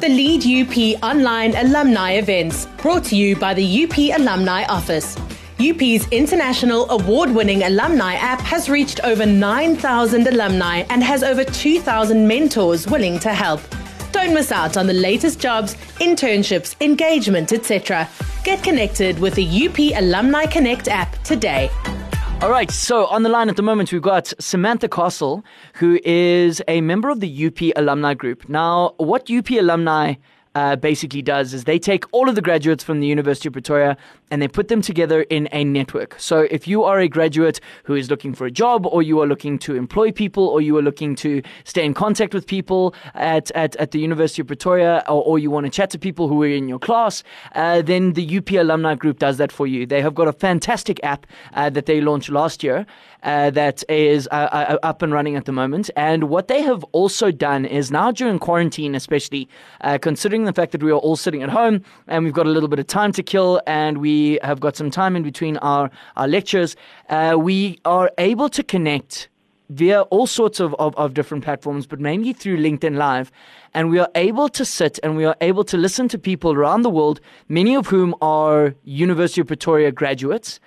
The Lead UP online alumni events brought to you by the UP Alumni Office. UP's international award winning alumni app has reached over 9,000 alumni and has over 2,000 mentors willing to help. Don't miss out on the latest jobs, internships, engagement, etc. Get connected with the UP Alumni Connect app today. All right, so on the line at the moment, we've got Samantha Castle, who is a member of the UP Alumni Group. Now, what UP Alumni uh, basically does is they take all of the graduates from the University of Pretoria and they put them together in a network. So if you are a graduate who is looking for a job or you are looking to employ people or you are looking to stay in contact with people at, at, at the University of Pretoria or, or you want to chat to people who are in your class, uh, then the UP Alumni Group does that for you. They have got a fantastic app uh, that they launched last year uh, that is uh, uh, up and running at the moment. And what they have also done is now during quarantine, especially uh, considering the fact that we are all sitting at home and we've got a little bit of time to kill and we have got some time in between our, our lectures, uh, we are able to connect via all sorts of, of, of, different platforms, but mainly through LinkedIn Live. And we are able to sit and we are able to listen to people around the world, many of whom are University of Pretoria graduates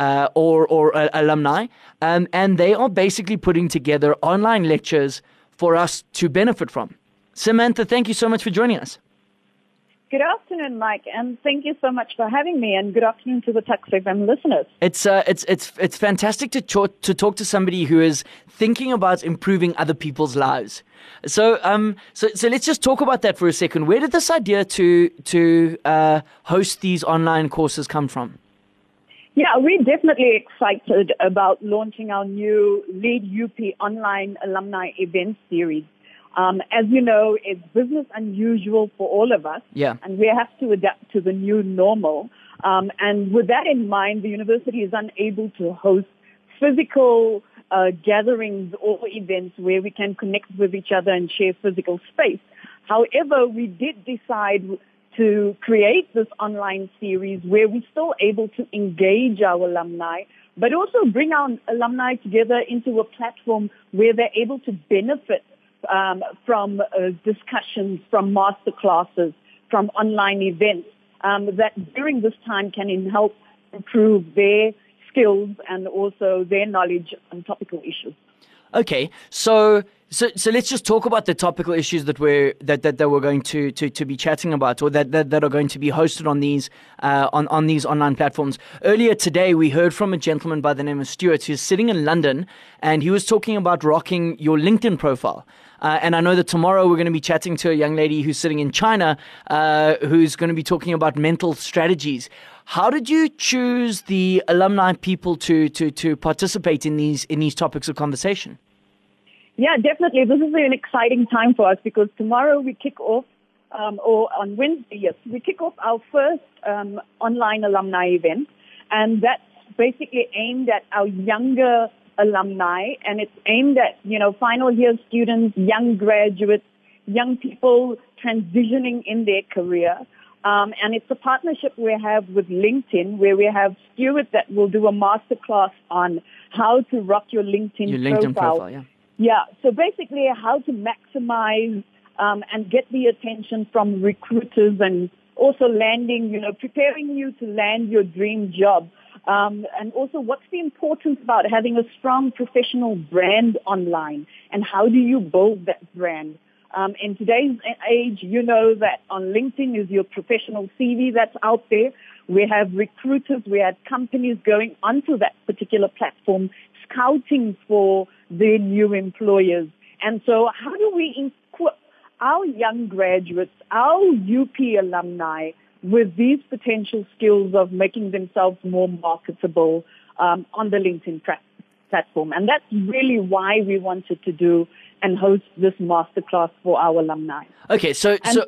uh, or, or uh, alumni, um, and they are basically putting together online lectures for us to benefit from. Samantha, thank you so much for joining us. Good afternoon, Mike, and thank you so much for having me. And good afternoon to the Tuks FM listeners. It's uh, it's it's it's fantastic to talk to talk to somebody who is thinking about improving other people's lives. So um so so let's just talk about that for a second. Where did this idea to to uh, host these online courses come from? Yeah, we're definitely excited about launching our new Lead UP online alumni event series. Um, as you know, it's business unusual for all of us. Yeah. And we have to adapt to the new normal. Um, and with that in mind, the university is unable to host physical uh, gatherings or events where we can connect with each other and share physical space. However, we did decide to create this online series where we're still able to engage our alumni, but also bring our alumni together into a platform where they're able to benefit um, from uh, discussions, from master classes, from online events um, that during this time can help improve their skills and also their knowledge on topical issues. Okay, so so, so let's just talk about the topical issues that we're that, that, that we're going to, to, to be chatting about, or that, that, that are going to be hosted on these uh, on on these online platforms. Earlier today, we heard from a gentleman by the name of Stuart who's sitting in London, and he was talking about rocking your LinkedIn profile. Uh, and I know that tomorrow we're going to be chatting to a young lady who's sitting in China, uh, who's going to be talking about mental strategies. How did you choose the alumni people to to to participate in these in these topics of conversation? Yeah, definitely. This is an exciting time for us because tomorrow we kick off, um, or on Wednesday, yes, we kick off our first um, online alumni event, and that's basically aimed at our younger alumni, and it's aimed at you know final year students, young graduates, young people transitioning in their career. Um, and it's a partnership we have with LinkedIn where we have Stuart that will do a masterclass on how to rock your LinkedIn, your LinkedIn profile. profile yeah. Yeah. So basically, how to maximize um, and get the attention from recruiters and also landing, you know, preparing you to land your dream job. Um, and also, what's the importance about having a strong professional brand online, and how do you build that brand? Um, in today's age, you know that on LinkedIn is your professional CV that's out there. We have recruiters, we have companies going onto that particular platform, scouting for their new employers. And so how do we equip our young graduates, our UP alumni with these potential skills of making themselves more marketable um, on the LinkedIn platform? And that's really why we wanted to do and host this masterclass for our alumni. Okay, so and, so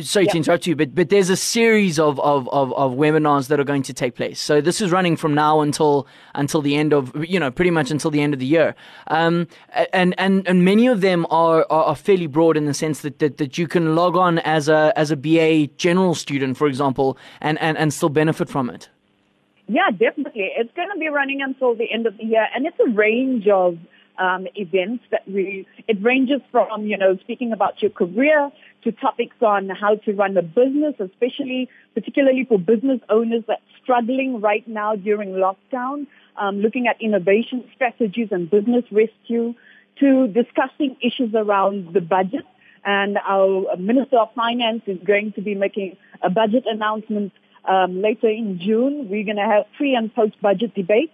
sorry to interrupt you, but but there's a series of, of, of, of, webinars that are going to take place. So this is running from now until until the end of you know pretty much until the end of the year, um, and and and many of them are, are, are fairly broad in the sense that, that that you can log on as a as a BA general student, for example, and, and, and still benefit from it. Yeah, definitely. It's going to be running until the end of the year, and it's a range of um, events that we, it ranges from, you know, speaking about your career to topics on how to run a business, especially, particularly for business owners that are struggling right now during lockdown, um, looking at innovation strategies and business rescue, to discussing issues around the budget. And our Minister of Finance is going to be making a budget announcement um, later in June. We're going to have pre and post budget debates.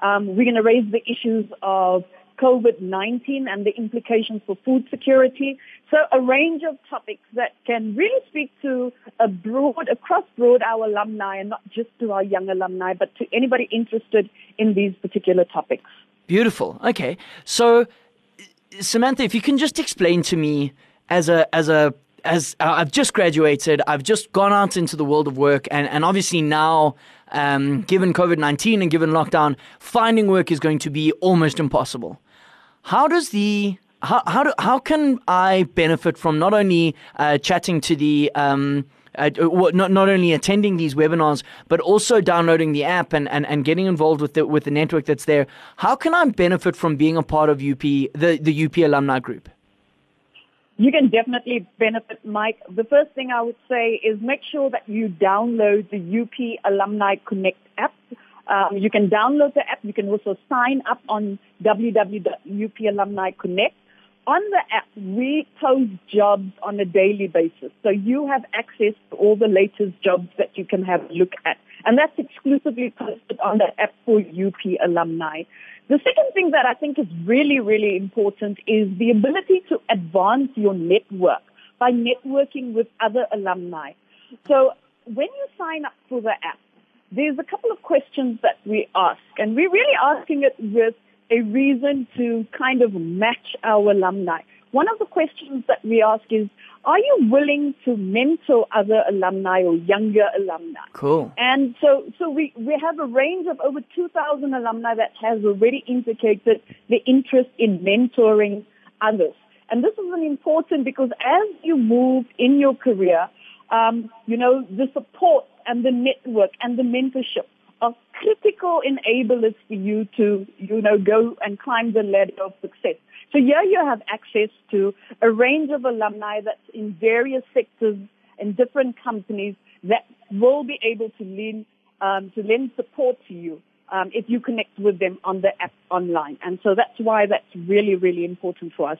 Um, we're going to raise the issues of COVID-19 and the implications for food security. So a range of topics that can really speak to a broad, across broad our alumni and not just to our young alumni, but to anybody interested in these particular topics. Beautiful. Okay. So, Samantha, if you can just explain to me as a, as a, as uh, I've just graduated, I've just gone out into the world of work, and, and obviously now um, given COVID 19 and given lockdown, finding work is going to be almost impossible. How does the how how, do, how can I benefit from not only uh, chatting to the um, uh, not not only attending these webinars, but also downloading the app and, and, and getting involved with the with the network that's there. How can I benefit from being a part of UP the, the UP alumni group? You can definitely benefit, Mike. The first thing I would say is make sure that you download the UP Alumni Connect app. Um, you can download the app. You can also sign up on www.upalumni.connect. On the app, we post jobs on a daily basis. So you have access to all the latest jobs that you can have a look at. And that's exclusively posted on the app for UP alumni. The second thing that I think is really, really important is the ability to advance your network by networking with other alumni. So when you sign up for the app, there's a couple of questions that we ask, and we're really asking it with a reason to kind of match our alumni. One of the questions that we ask is, are you willing to mentor other alumni or younger alumni? Cool. And so, so we, we have a range of over 2,000 alumni that has already indicated the interest in mentoring others. And this is an important because as you move in your career, um, you know, the support and the network and the mentorship are critical enablers for you to, you know, go and climb the ladder of success. So here you have access to a range of alumni that's in various sectors and different companies that will be able to lend, um, to lend support to you um, if you connect with them on the app online. And so that's why that's really, really important for us.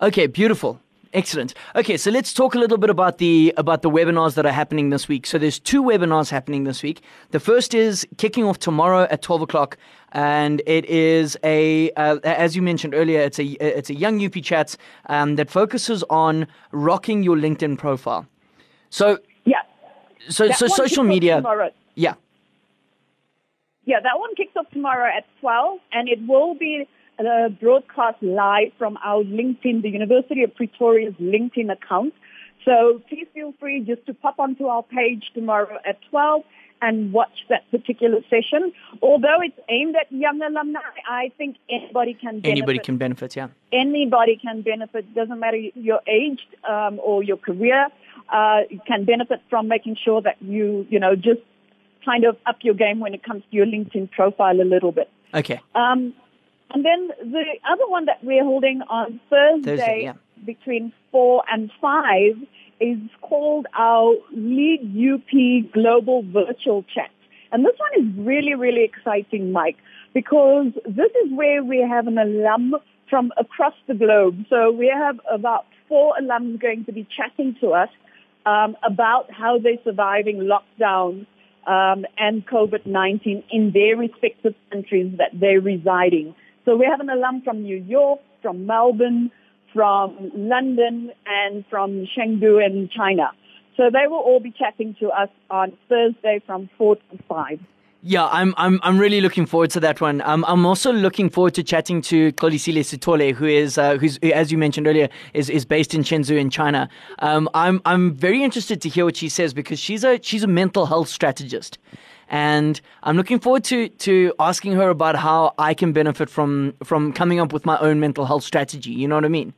Okay, beautiful. Excellent. Okay, so let's talk a little bit about the about the webinars that are happening this week. So there's two webinars happening this week. The first is kicking off tomorrow at 12 o'clock, and it is a uh, as you mentioned earlier, it's a it's a young UP chats um, that focuses on rocking your LinkedIn profile. So yeah, so that so social media. Tomorrow. Yeah. Yeah, that one kicks off tomorrow at 12, and it will be uh, broadcast live from our LinkedIn, the University of Pretoria's LinkedIn account. So please feel free just to pop onto our page tomorrow at 12 and watch that particular session. Although it's aimed at young alumni, I think anybody can benefit. Anybody can benefit, yeah. Anybody can benefit. Doesn't matter your age um, or your career. Uh, can benefit from making sure that you, you know, just kind of up your game when it comes to your LinkedIn profile a little bit. Okay. Um, and then the other one that we're holding on Thursday, Thursday yeah. between 4 and 5 is called our Lead UP Global Virtual Chat. And this one is really, really exciting, Mike, because this is where we have an alum from across the globe. So we have about four alums going to be chatting to us um, about how they're surviving lockdown um, and COVID-19 in their respective countries that they're residing. So we have an alum from New York, from Melbourne, from London, and from Chengdu in China. So they will all be chatting to us on Thursday from 4 to 5. Yeah, I'm I'm I'm really looking forward to that one. Um, I'm also looking forward to chatting to Xolisile Sithole, who is uh, who's as you mentioned earlier is, is based in Chengdu in China. Um, I'm I'm very interested to hear what she says because she's a she's a mental health strategist, and I'm looking forward to to asking her about how I can benefit from from coming up with my own mental health strategy. You know what I mean?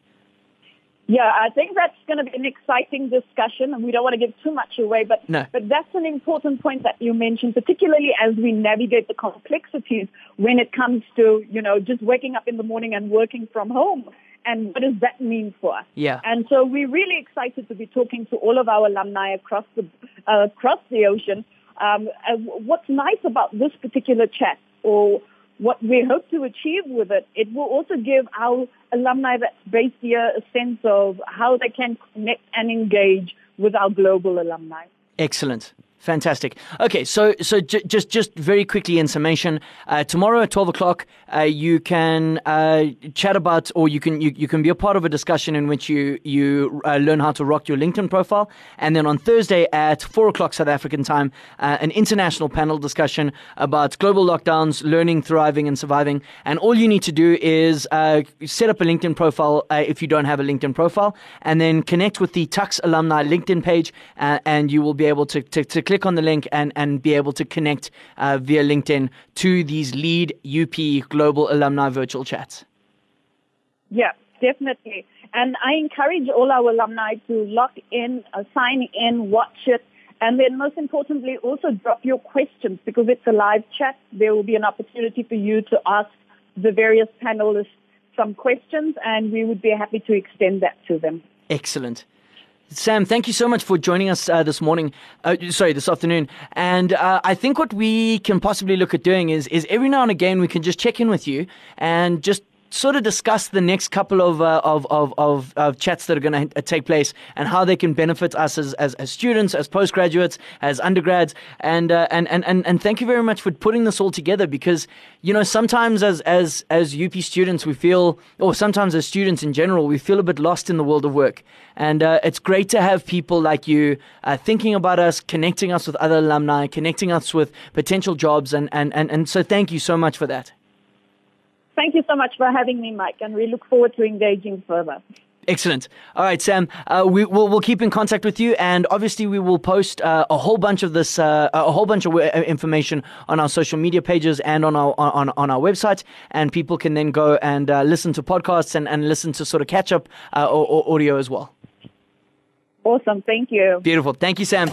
Yeah, I think that's going to be an exciting discussion, and we don't want to give too much away, but no. but that's an important point that you mentioned, particularly as we navigate the complexities when it comes to you know just waking up in the morning and working from home and what does that mean for us? Yeah. And so we're really excited to be talking to all of our alumni across the uh, across the ocean. Um, what's nice about this particular chat, or what we hope to achieve with it, it will also give our alumni that's based here a sense of how they can connect and engage with our global alumni. Excellent. Fantastic. Okay, so so j- just just very quickly in summation, uh, tomorrow at twelve o'clock, uh, you can uh, chat about, or you can you, you can be a part of a discussion in which you you uh, learn how to rock your LinkedIn profile, and then on Thursday at four o'clock South African time, uh, an international panel discussion about global lockdowns, learning, thriving, and surviving. And all you need to do is uh, set up a LinkedIn profile if you don't have a LinkedIn profile, and then connect with the Tuks alumni LinkedIn page, and you will be able to to, to click on the link and, and be able to connect uh, via LinkedIn to these lead UP Global Alumni virtual chats. Yeah, definitely. And I encourage all our alumni to lock in, uh, sign in, watch it, and then most importantly, also drop your questions because it's a live chat. There will be an opportunity for you to ask the various panelists some questions, and we would be happy to extend that to them. Excellent. Sam, thank you so much for joining us uh, this morning. Uh, sorry, this afternoon. And uh, I think what we can possibly look at doing is is every now and again we can just check in with you and just sort of discuss the next couple of, uh, of, of, of, of, chats that are going to take place and how they can benefit us as, as, as students, as postgraduates, as undergrads. And, uh, and, and, and, and thank you very much for putting this all together because, you know, sometimes as, as, as UP students, we feel, or sometimes as students in general, we feel a bit lost in the world of work. And uh, it's great to have people like you uh, thinking about us, connecting us with other alumni, connecting us with potential jobs. And, and, and, and so thank you so much for that. Thank you so much for having me, Mike, and we look forward to engaging further. Excellent. All right, Sam. Uh, we will we'll keep in contact with you, and obviously we will post uh, a whole bunch of this, uh, a whole bunch of uh, information on our social media pages and on our on, on our website, and people can then go and uh, listen to podcasts and, and listen to sort of catch up uh, or, or audio as well. Awesome. Thank you. Beautiful. Thank you, Sam.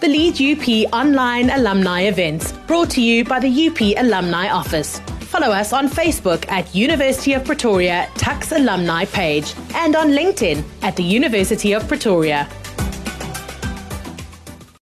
The Lead UP online alumni events brought to you by the UP Alumni Office follow us on Facebook at University of Pretoria Tuks Alumni page and on LinkedIn at the University of Pretoria.